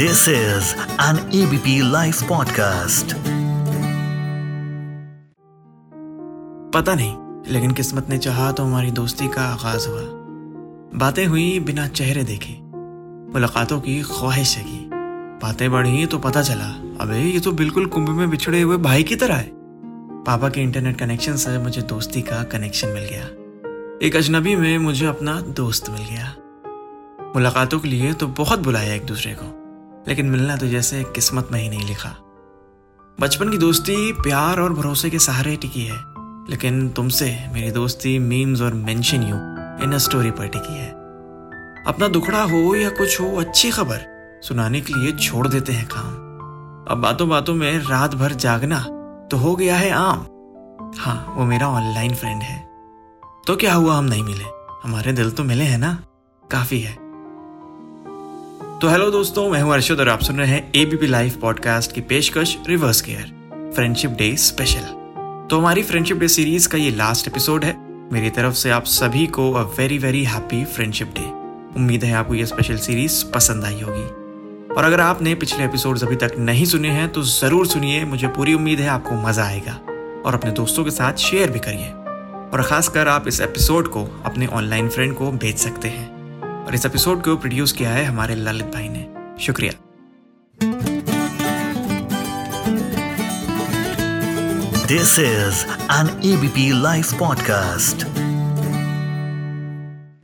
This is an ABP Life podcast. पता नहीं, लेकिन किस्मत ने चाहा तो हमारी दोस्ती का आगाज़ हुआ। बातें हुई, बिना चेहरे देखे। मुलाकातों की ख्वाहिश जगी बातें बढ़ी तो पता चला, अबे, ये तो बिल्कुल कुंभ में बिछड़े हुए भाई की तरह है। पापा के इंटरनेट कनेक्शन से मुझे दोस्ती का कनेक्शन मिल गया। एक अजनबी में मुझे अपना दोस्त मिल गया। मुलाकातों के लिए तो बहुत बुलाया एक दूसरे को। लेकिन मिलना तो जैसे किस्मत में ही नहीं लिखा। बचपन की दोस्ती प्यार और भरोसे के सहारे टिकी है, लेकिन तुमसे मेरी दोस्ती मीम्स और मेंशन यू इन स्टोरी पर टिकी है। अपना दुखड़ा हो या कुछ हो, अच्छी खबर सुनाने के लिए छोड़ देते हैं काम। अब बातों बातों में रात भर जागना तो हो गया है आम। हाँ वो मेरा ऑनलाइन फ्रेंड है। तो क्या हुआ, हम नहीं मिले? हमारे दिल तो मिले हैं ना? काफ़ी है। तो हेलो दोस्तों, मैं हूँ अर्शद और आप सुन रहे हैं एबीपी लाइव पॉडकास्ट की पेशकश reverse care friendship day special तो हमारी फ्रेंडशिप डे सीरीज़ का ये लास्ट एपिसोड है। मेरी तरफ़ से आप सभी को a very very happy friendship day उम्मीद है आपको ये स्पेशल सीरीज़ पसंद आई होगी। और अगर आपने पिछले एपिसोड अभी तक नहीं सुने हैं तो ज़रूर सुनिए, मुझे पूरी उम्मीद है आपको मज़ा आएगा। और अपने दोस्तों के साथ शेयर भी करिए। और खासकर आप इस एपिसोड को अपने ऑनलाइन फ्रेंड को भेज सकते हैं। और इस एपिसोड को प्रोड्यूस किया है हमारे ललित भाई ने शुक्रिया this is an ABP live podcast.